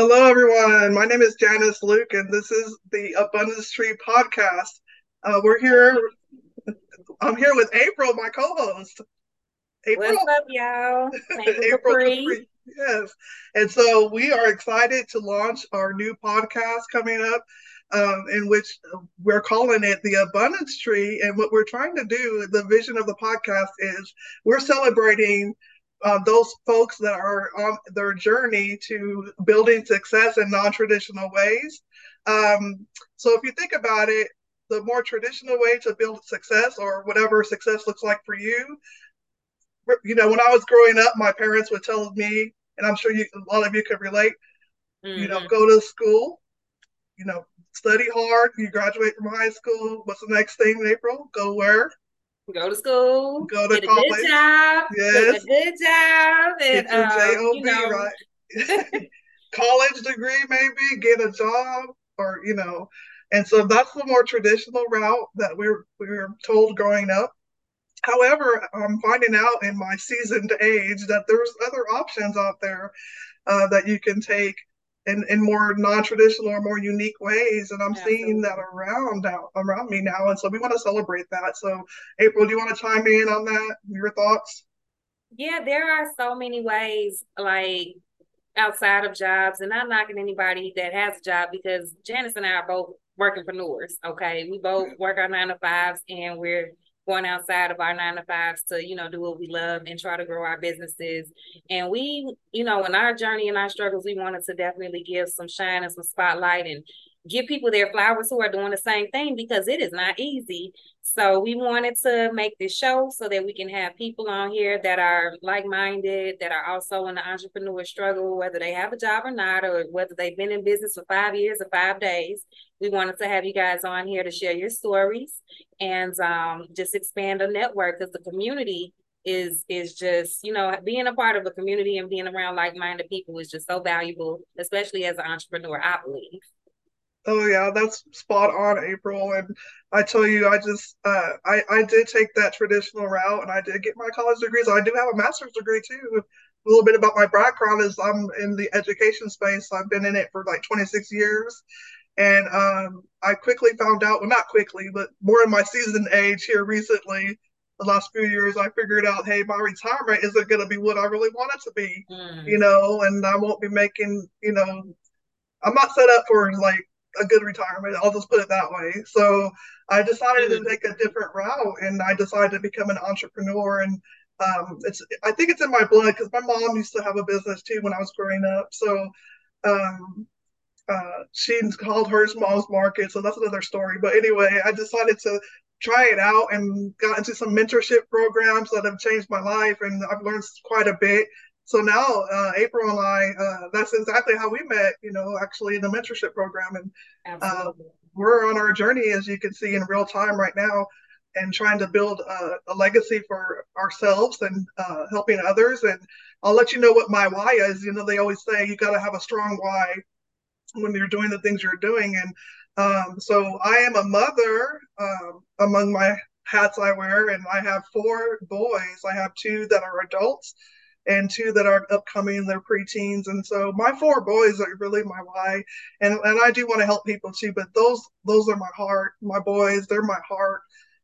Hello, everyone. My name is Janice Luke, and this is the Abundance Tree podcast. Uh, we're here. I'm here with April, my co-host. April. What's up, y'all? April Capri. Yes, and so we are excited to launch our new podcast coming up, um, in which we're calling it the Abundance Tree. And what we're trying to do, the vision of the podcast is we're celebrating uh, those folks that are on their journey to building success in non-traditional ways. Um, so if you think about it, the more traditional way to build success or whatever success looks like for you, you know, when I was growing up, my parents would tell me, and I'm sure you, a lot of you could relate, mm-hmm. you know, mm-hmm. go to school, you know, study hard, you graduate from high school. What's the next thing, in April? Go where? Go to school, go to get college. a good job, yes. get a good job, and get your um, you know. right? college degree, maybe get a job, or you know, and so that's the more traditional route that we are we were told growing up. However, I'm finding out in my seasoned age that there's other options out there uh, that you can take in, in more non-traditional or more unique ways and i'm Absolutely. seeing that around now around me now and so we want to celebrate that. So april do you want to chime in on that your thoughts? Yeah there are so many ways like outside of jobs and I'm not knocking anybody that has a job because janice and i are both working workingpreneurs okay? We both work our nine to fives and we're going outside of our nine to fives to, you know, do what we love and try to grow our businesses. And we, you know, in our journey and our struggles, we wanted to definitely give some shine and some spotlight and give people their flowers who are doing the same thing because it is not easy. So we wanted to make this show so that we can have people on here that are like-minded, that are also in the entrepreneur struggle, whether they have a job or not, or whether they've been in business for five years or five days. We wanted to have you guys on here to share your stories and um, just expand the network because the community is is just you know being a part of a community and being around like-minded people is just so valuable especially as an entrepreneur i believe Oh yeah, that's spot on, April. And I tell you, I just uh, I I did take that traditional route, and I did get my college degree. So I do have a master's degree too. A little bit about my background is I'm in the education space. I've been in it for like 26 years, and um, I quickly found out, well, not quickly, but more in my seasoned age here recently, the last few years, I figured out, hey, my retirement isn't going to be what I really want it to be, mm. you know, and I won't be making, you know, I'm not set up for like a good retirement. I'll just put it that way. So I decided mm-hmm. to take a different route, and I decided to become an entrepreneur. And um, it's I think it's in my blood because my mom used to have a business too when I was growing up. So um, uh, she called hers Mom's Market. So that's another story. But anyway, I decided to try it out and got into some mentorship programs that have changed my life, and I've learned quite a bit. So now uh, April and I, uh, that's exactly how we met, you know, actually in the mentorship program. And uh, we're on our journey, as you can see in real time right now, and trying to build a, a legacy for ourselves and uh, helping others. And I'll let you know what my why is. You know, they always say you got to have a strong why when you're doing the things you're doing. And um, so I am a mother um, among my hats I wear, and I have four boys. I have two that are adults and two that are upcoming, they're preteens. And so my four boys are really my why. And and I do want to help people too, but those those are my heart. My boys, they're my heart.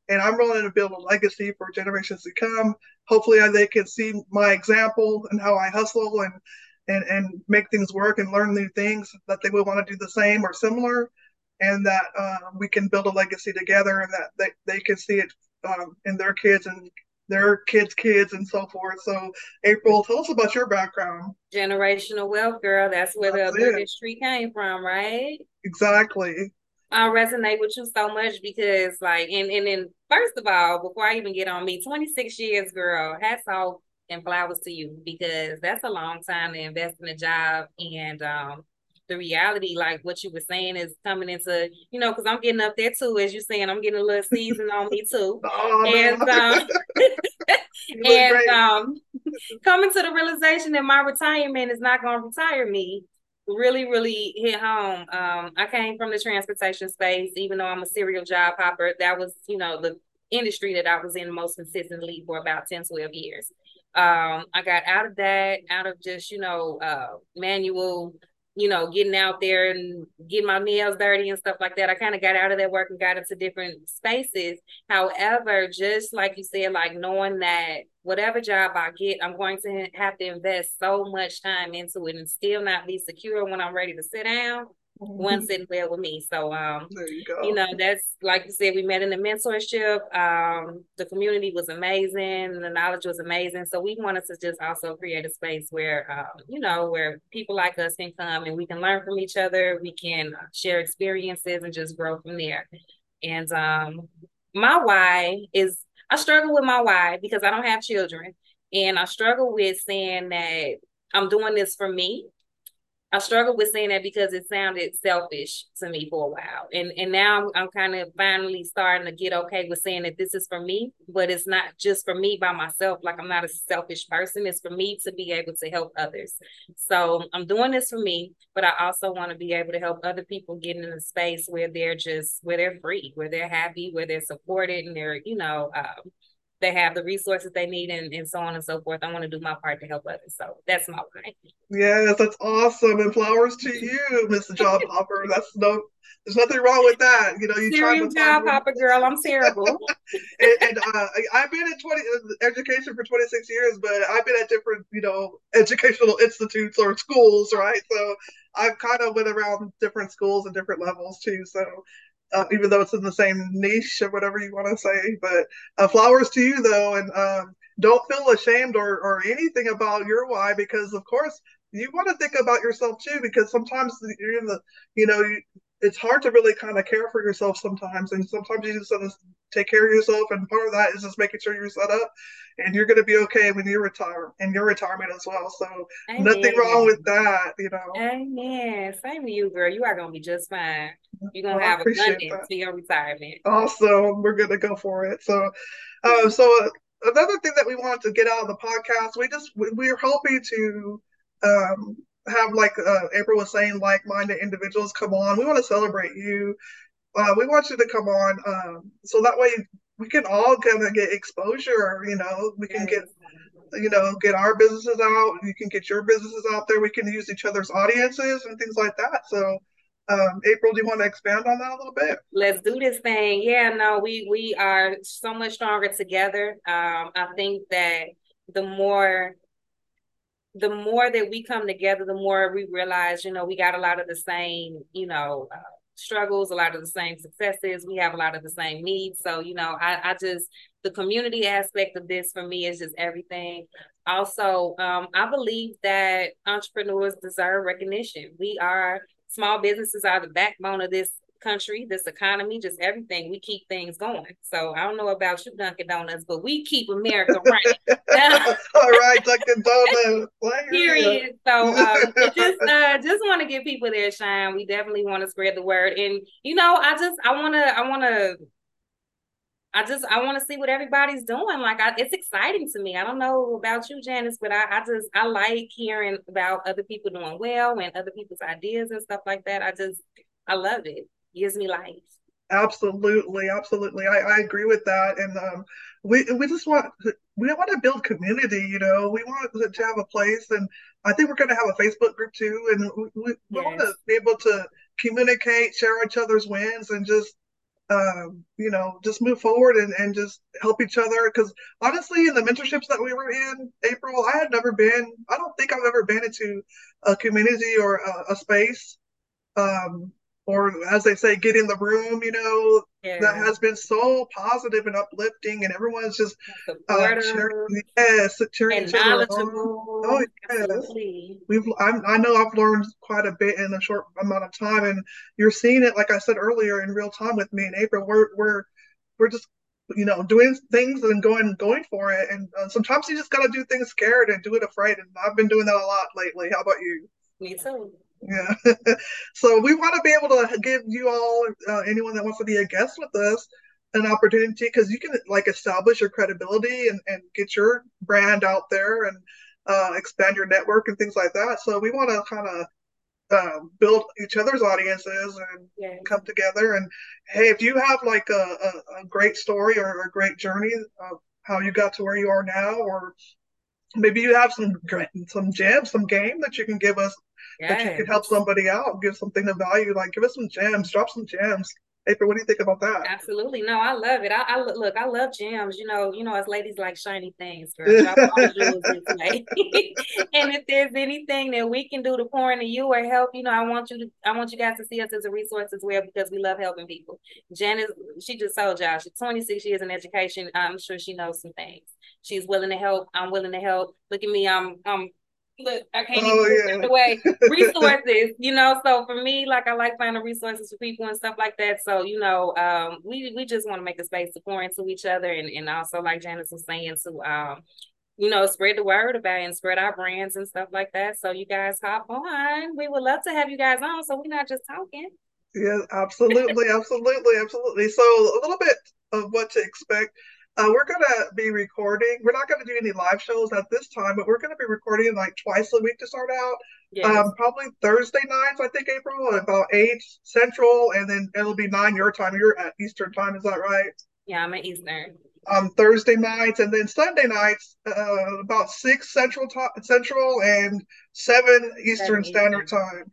And I'm willing to build a legacy for generations to come. Hopefully they can see my example and how I hustle and and and make things work and learn new things that they would want to do the same or similar and that uh, we can build a legacy together and that they, they can see it um, in their kids and their kids' kids and so forth. So, April, tell us about your background. Generational wealth, girl. That's where That's the industry came from, right? Exactly. I resonate with you so much because, like, and and then first of all, before I even get on me, 26 years, girl, hats off and flowers to you because that's a long time to invest in a job and um the reality, like what you were saying, is coming into, you know, because I'm getting up there too, as you're saying, I'm getting a little season on me too. Oh, and um, and um, coming to the realization that my retirement is not going to retire me really, really hit home. Um, I came from the transportation space, even though I'm a serial job hopper. That was, you know, the industry that I was in most consistently for about 10, 12 years. Um, I got out of that, out of just, you know, uh, manual you know, getting out there and getting my nails dirty and stuff like that. I kind of got out of that work and got into different spaces. However, just like you said, like knowing that whatever job I get, I'm going to have to invest so much time into it and still not be secure when I'm ready to sit down one sitting well with me. So um you. You know, that's like you said, we met in the mentorship. Um, the community was amazing, the knowledge was amazing. So we wanted to just also create a space where um, you know, where people like us can come and we can learn from each other, we can share experiences and just grow from there. And um my why is I struggle with my why because I don't have children. And I struggle with saying that I'm doing this for me I struggled with saying that because it sounded selfish to me for a while. And and now I'm, I'm kind of finally starting to get okay with saying that this is for me, but it's not just for me by myself. Like I'm not a selfish person. It's for me to be able to help others. So I'm doing this for me, but I also want to be able to help other people get in a space where they're just where they're free, where they're happy, where they're supported and they're, you know, um, they have the resources they need and, and so on and so forth. I want to do my part to help others. So that's my point. Yes, that's awesome. And flowers to you, Mr. Job Hopper. That's no there's nothing wrong with that. You know, you try to job hopper girl. I'm terrible. and, and uh, I've been in 20 uh, education for 26 years, but I've been at different, you know, educational institutes or schools, right? So I've kind of went around different schools and different levels too. So uh, even though it's in the same niche or whatever you want to say. But uh, flowers to you though, and um, don't feel ashamed or or anything about your why because of course you want to think about yourself too because sometimes you're in the you know it's hard to really kind of care for yourself sometimes and sometimes you just to take care of yourself and part of that is just making sure you're set up and you're going to be okay when you retire and your retirement as well so Amen. nothing wrong with that you know. Amen. same to you girl. You are going to be just fine. You're going to well, have abundance to your retirement. Awesome. We're going to go for it. So uh, so uh, another thing that we wanted to get out of the podcast we just we, we're hoping to um, have like uh, April was saying, like-minded individuals come on. We want to celebrate you. Uh, we want you to come on, um, so that way we can all kind of get exposure. You know, we can get, you know, get our businesses out. You can get your businesses out there. We can use each other's audiences and things like that. So, um, April, do you want to expand on that a little bit? Let's do this thing. Yeah, no, we we are so much stronger together. Um, I think that the more the more that we come together, the more we realize, you know, we got a lot of the same, you know, uh, struggles, a lot of the same successes. We have a lot of the same needs. So, you know, I, I just, the community aspect of this for me is just everything. Also, um, I believe that entrepreneurs deserve recognition. We are, small businesses are the backbone of this country, this economy, just everything. We keep things going. So I don't know about you, Dunkin' Donuts, but we keep America right. All right, Dunkin' Donuts. Period. So um, just uh, just want to give people their shine. We definitely want to spread the word, and you know, I just I want to I want to. I just I want to see what everybody's doing. Like I, it's exciting to me. I don't know about you, Janice, but I, I just I like hearing about other people doing well and other people's ideas and stuff like that. I just I love it gives me life. Absolutely, absolutely. I, I agree with that. And um, we we just want we want to build community. You know, we want to have a place, and I think we're going to have a Facebook group too. And we, we, yes. we want to be able to communicate, share each other's wins, and just um, you know, just move forward and, and just help each other. Because honestly, in the mentorships that we were in, April, I had never been, I don't think I've ever been into a community or a, a space um, or as they say, get in the room, you know, yeah. that has been so positive and uplifting, and everyone's just uh, cheering, yes, cheering each other on. Oh yes, Absolutely. we've I'm, i know I've learned quite a bit in a short amount of time, and you're seeing it, like I said earlier, in real time with me and April. We're we're we're just you know doing things and going going for it, and uh, sometimes you just got to do things scared and do it afraid, and I've been doing that a lot lately. How about you? Me too. Yeah. so we want to be able to give you all, uh, anyone that wants to be a guest with us, an opportunity because you can like establish your credibility and, and get your brand out there and uh, expand your network and things like that. So we want to kind of uh, build each other's audiences and yes. come together. And hey, if you have like a, a, a great story or a great journey of how you got to where you are now, or maybe you have some some gems, some game that you can give us yes. that you could help somebody out, give something of value, like give us some gems, drop some gems. April, what do you think about that? Absolutely. No, I love it. I, I look, I love gems. You know, you know, as ladies like shiny things, girl. and if there's anything that we can do to pour into you or help, you know, I want you to, I want you guys to see us as a resource as well because we love helping people. Janice, she just told y'all she's 26 years in education. I'm sure she knows some things. She's willing to help. I'm willing to help. Look at me. I'm, I'm look, I can't oh, even yeah. away resources, you know. So for me, like I like finding resources for people and stuff like that. So, you know, um, we we just want to make a space to pour into each other and, and also like Janice was saying to um, you know, spread the word about it and spread our brands and stuff like that. So you guys hop on. We would love to have you guys on so we're not just talking. Yeah, absolutely, absolutely, absolutely. So a little bit of what to expect. Uh, we're going to be recording. We're not going to do any live shows at this time, but we're going to be recording like twice a week to start out. Yes. Um, probably Thursday nights, I think, April, about 8 Central, and then it'll be 9 your time. You're at Eastern time, is that right? Yeah, I'm at Eastern. Um, Thursday nights, and then Sunday nights, uh, about 6 Central, to- Central and 7 Eastern Standard Time.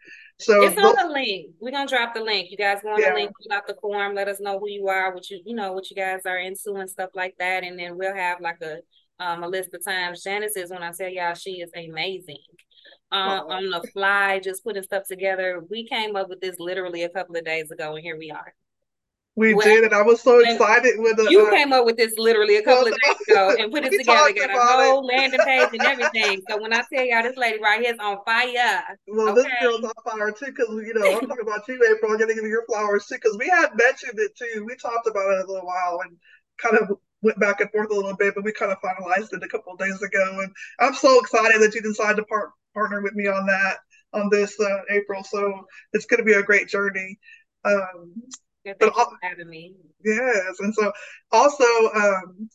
So it's on the link. We're gonna drop the link. You guys want yeah. the link, fill out the form, let us know who you are, what you you know, what you guys are into and stuff like that. And then we'll have like a um a list of times. Janice is when I tell y'all she is amazing. Um, on the fly, just putting stuff together. We came up with this literally a couple of days ago, and here we are. We well, did, and I was so excited with the. You uh, came up with this literally a couple of days ago and put it together, got a whole it. landing page and everything. So when I tell y'all this lady right here is on fire. Well, okay. this girl's on fire too, because you know I'm talking about you, April. I'm gonna give you your flowers too, because we had mentioned it too. We talked about it a little while and kind of went back and forth a little bit, but we kind of finalized it a couple of days ago. And I'm so excited that you decided to part, partner with me on that on this uh, April. So it's going to be a great journey. Um, yeah, thank having me. Yes, and so also um,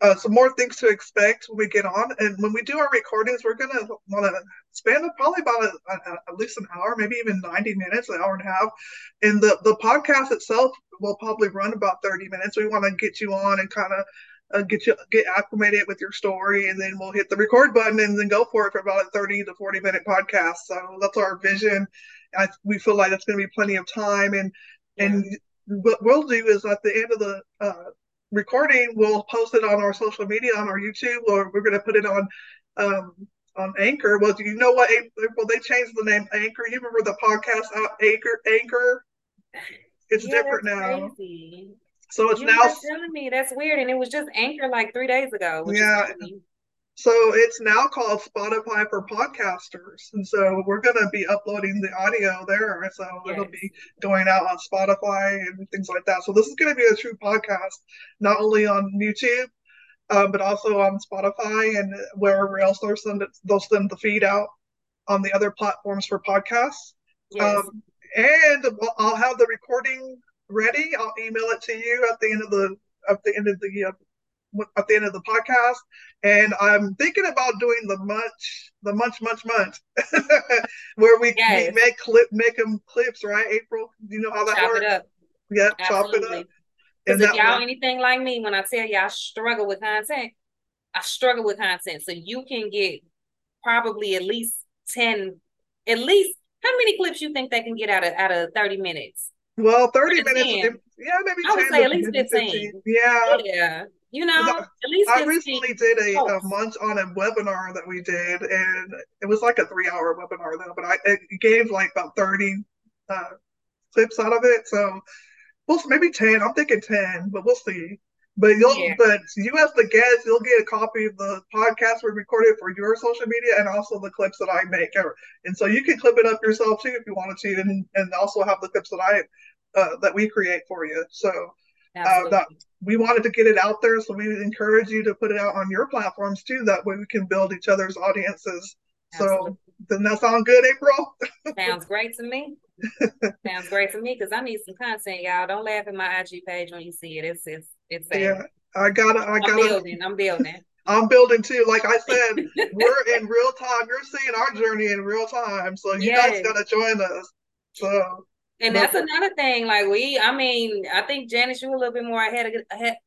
uh, some more things to expect when we get on, and when we do our recordings, we're gonna want to spend probably about a, a, at least an hour, maybe even ninety minutes, an hour and a half. And the the podcast itself will probably run about thirty minutes. We want to get you on and kind of uh, get you get acclimated with your story, and then we'll hit the record button and then go for it for about a thirty to forty minute podcast. So that's our vision. I, we feel like that's going to be plenty of time, and and what we'll do is at the end of the uh, recording, we'll post it on our social media, on our YouTube, or we're going to put it on um, on Anchor. Well, do you know what? Well, they changed the name Anchor. You remember the podcast uh, Anchor? Anchor. It's yeah, different now. Crazy. So it's you now telling me that's weird, and it was just Anchor like three days ago. yeah, so it's now called Spotify for podcasters. And so we're going to be uploading the audio there. So yes. it'll be going out on Spotify and things like that. So this is going to be a true podcast, not only on YouTube, um, but also on Spotify and wherever else they'll send, it, they'll send the feed out on the other platforms for podcasts. Yes. Um, and I'll have the recording ready. I'll email it to you at the end of the at the end of the uh, at the end of the podcast, and I'm thinking about doing the munch, the munch, munch, munch, where we, yes. we, make clip, make them clips, right? April, you know how that chop works? It up. Yeah, chop it up. Because if y'all way. anything like me, when I tell you I struggle with content, I struggle with content. So you can get probably at least ten, at least how many clips you think they can get out of out of thirty minutes? Well, thirty minutes. yeah, maybe. I would say at least 15. 15. Yeah. Yeah. You know, I, at least I recently did a, a munch on a webinar that we did, and it was like a three-hour webinar though. But I it gave like about thirty uh, clips out of it, so well, maybe ten. I'm thinking ten, but we'll see. But you'll, yeah. but you as the guest, you'll get a copy of the podcast we recorded for your social media, and also the clips that I make. And so you can clip it up yourself too if you wanted to, and and also have the clips that I uh, that we create for you. So uh, that we wanted to get it out there, so we encourage you to put it out on your platforms too. That way we can build each other's audiences. Absolutely. So doesn't that sound good, April? Sounds great to me. Sounds great to me because I need some content, y'all. Don't laugh at my IG page when you see it. It's it's it's sad. Yeah, I gotta I gotta I'm building. I'm building. I'm building too. Like I said, we're in real time. You're seeing our journey in real time. So you yes. guys gotta join us. So and that's another thing. Like we, I mean, I think Janice, you're a little bit more ahead of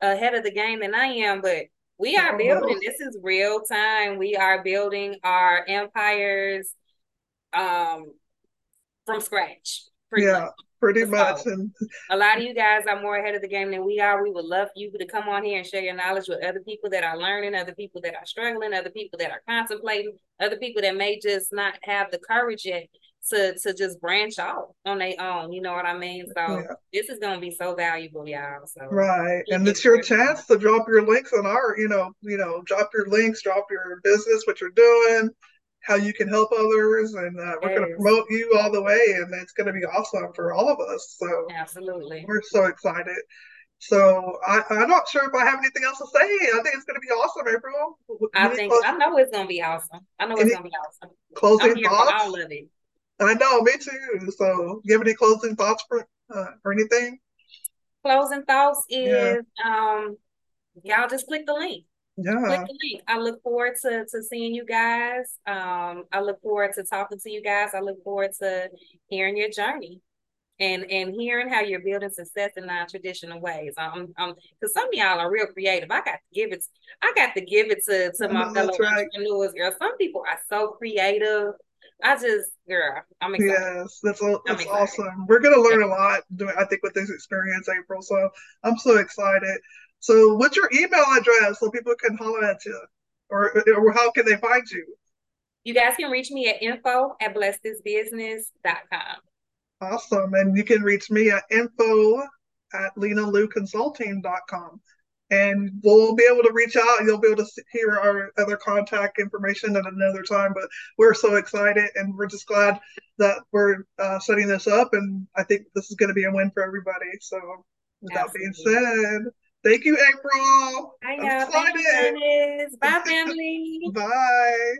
ahead, of the game than I am, but we are building. This is real time. We are building our empires um from scratch. yeah, much. pretty much. And a lot of you guys are more ahead of the game than we are. We would love you to come on here and share your knowledge with other people that are learning, other people that are struggling, other people that are contemplating, other people that may just not have the courage yet to to just branch out on their own. You know what I mean? So yeah. this is gonna be so valuable, y'all. So right, and it's your chance to drop your links on our, you know, you know, drop your links, drop your business, what you're doing, how you can help others, and uh, we're yes. gonna promote you all the way, and it's gonna be awesome for all of us. So absolutely, we're so excited. So I, I'm not sure if I have anything else to say. I think it's going to be awesome, April. I think close, I know it's going to be awesome. I know it's going to be awesome. Closing thoughts. all of it. I know, me too. So, you have any closing thoughts for uh, or anything? Closing thoughts is yeah. um, y'all just click the link. Yeah. Click the link. I look forward to to seeing you guys. Um, I look forward to talking to you guys. I look forward to hearing your journey and and hearing how you're building success in non-traditional ways. Um, um, because some of y'all are real creative. I got to give it. I got to give it to to my fellow right. entrepreneurs. Girl, some people are so creative I just, girl, I'm excited. Yes, that's, that's awesome. We're going to learn a lot, doing, I think, with this experience, April. So I'm so excited. So, what's your email address so people can holler at you? Or, or how can they find you? You guys can reach me at info at blessthisbusiness.com. Awesome. And you can reach me at info at lenaluconsulting.com and we'll be able to reach out. You'll be able to hear our other contact information at another time. But we're so excited, and we're just glad that we're uh, setting this up. And I think this is going to be a win for everybody. So, with that being said, thank you, April. I know. Bye, family. Bye.